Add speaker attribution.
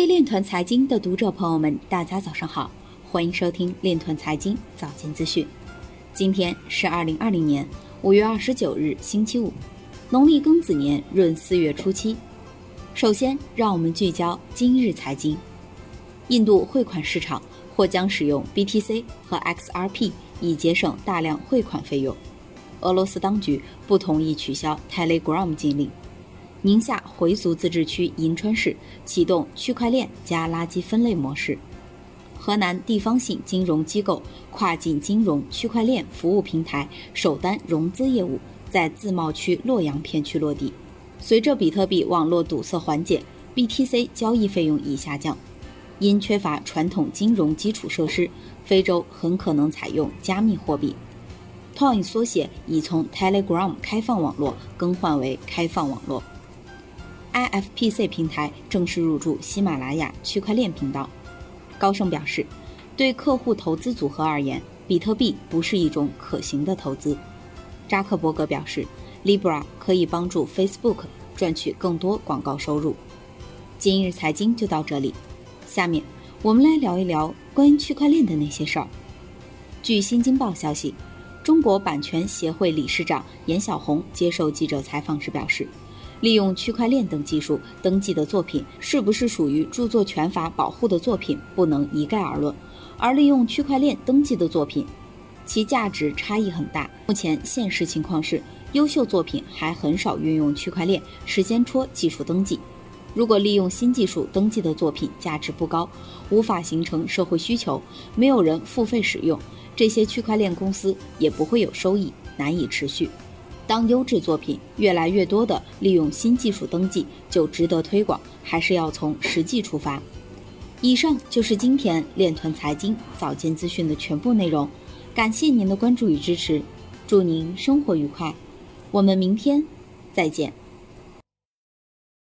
Speaker 1: 位链团财经的读者朋友们，大家早上好，欢迎收听链团财经早间资讯。今天是二零二零年五月二十九日，星期五，农历庚子年闰四月初七。首先，让我们聚焦今日财经。印度汇款市场或将使用 BTC 和 XRP 以节省大量汇款费用。俄罗斯当局不同意取消 Telegram 禁令。宁夏回族自治区银川市启动区块链加垃圾分类模式。河南地方性金融机构跨境金融区块链服务平台首单融资业务在自贸区洛阳片区落地。随着比特币网络堵塞缓解，BTC 交易费用已下降。因缺乏传统金融基础设施，非洲很可能采用加密货币。Toin 缩写已从 Telegram 开放网络更换为开放网络。IFPC 平台正式入驻喜马拉雅区块链频道。高盛表示，对客户投资组合而言，比特币不是一种可行的投资。扎克伯格表示，Libra 可以帮助 Facebook 赚取更多广告收入。今日财经就到这里，下面我们来聊一聊关于区块链的那些事儿。据新京报消息，中国版权协会理事长严小红接受记者采访时表示。利用区块链等技术登记的作品是不是属于著作权法保护的作品，不能一概而论。而利用区块链登记的作品，其价值差异很大。目前现实情况是，优秀作品还很少运用区块链时间戳技术登记。如果利用新技术登记的作品价值不高，无法形成社会需求，没有人付费使用，这些区块链公司也不会有收益，难以持续。当优质作品越来越多的利用新技术登记，就值得推广，还是要从实际出发。以上就是今天链团财经早间资讯的全部内容，感谢您的关注与支持，祝您生活愉快，我们明天再见。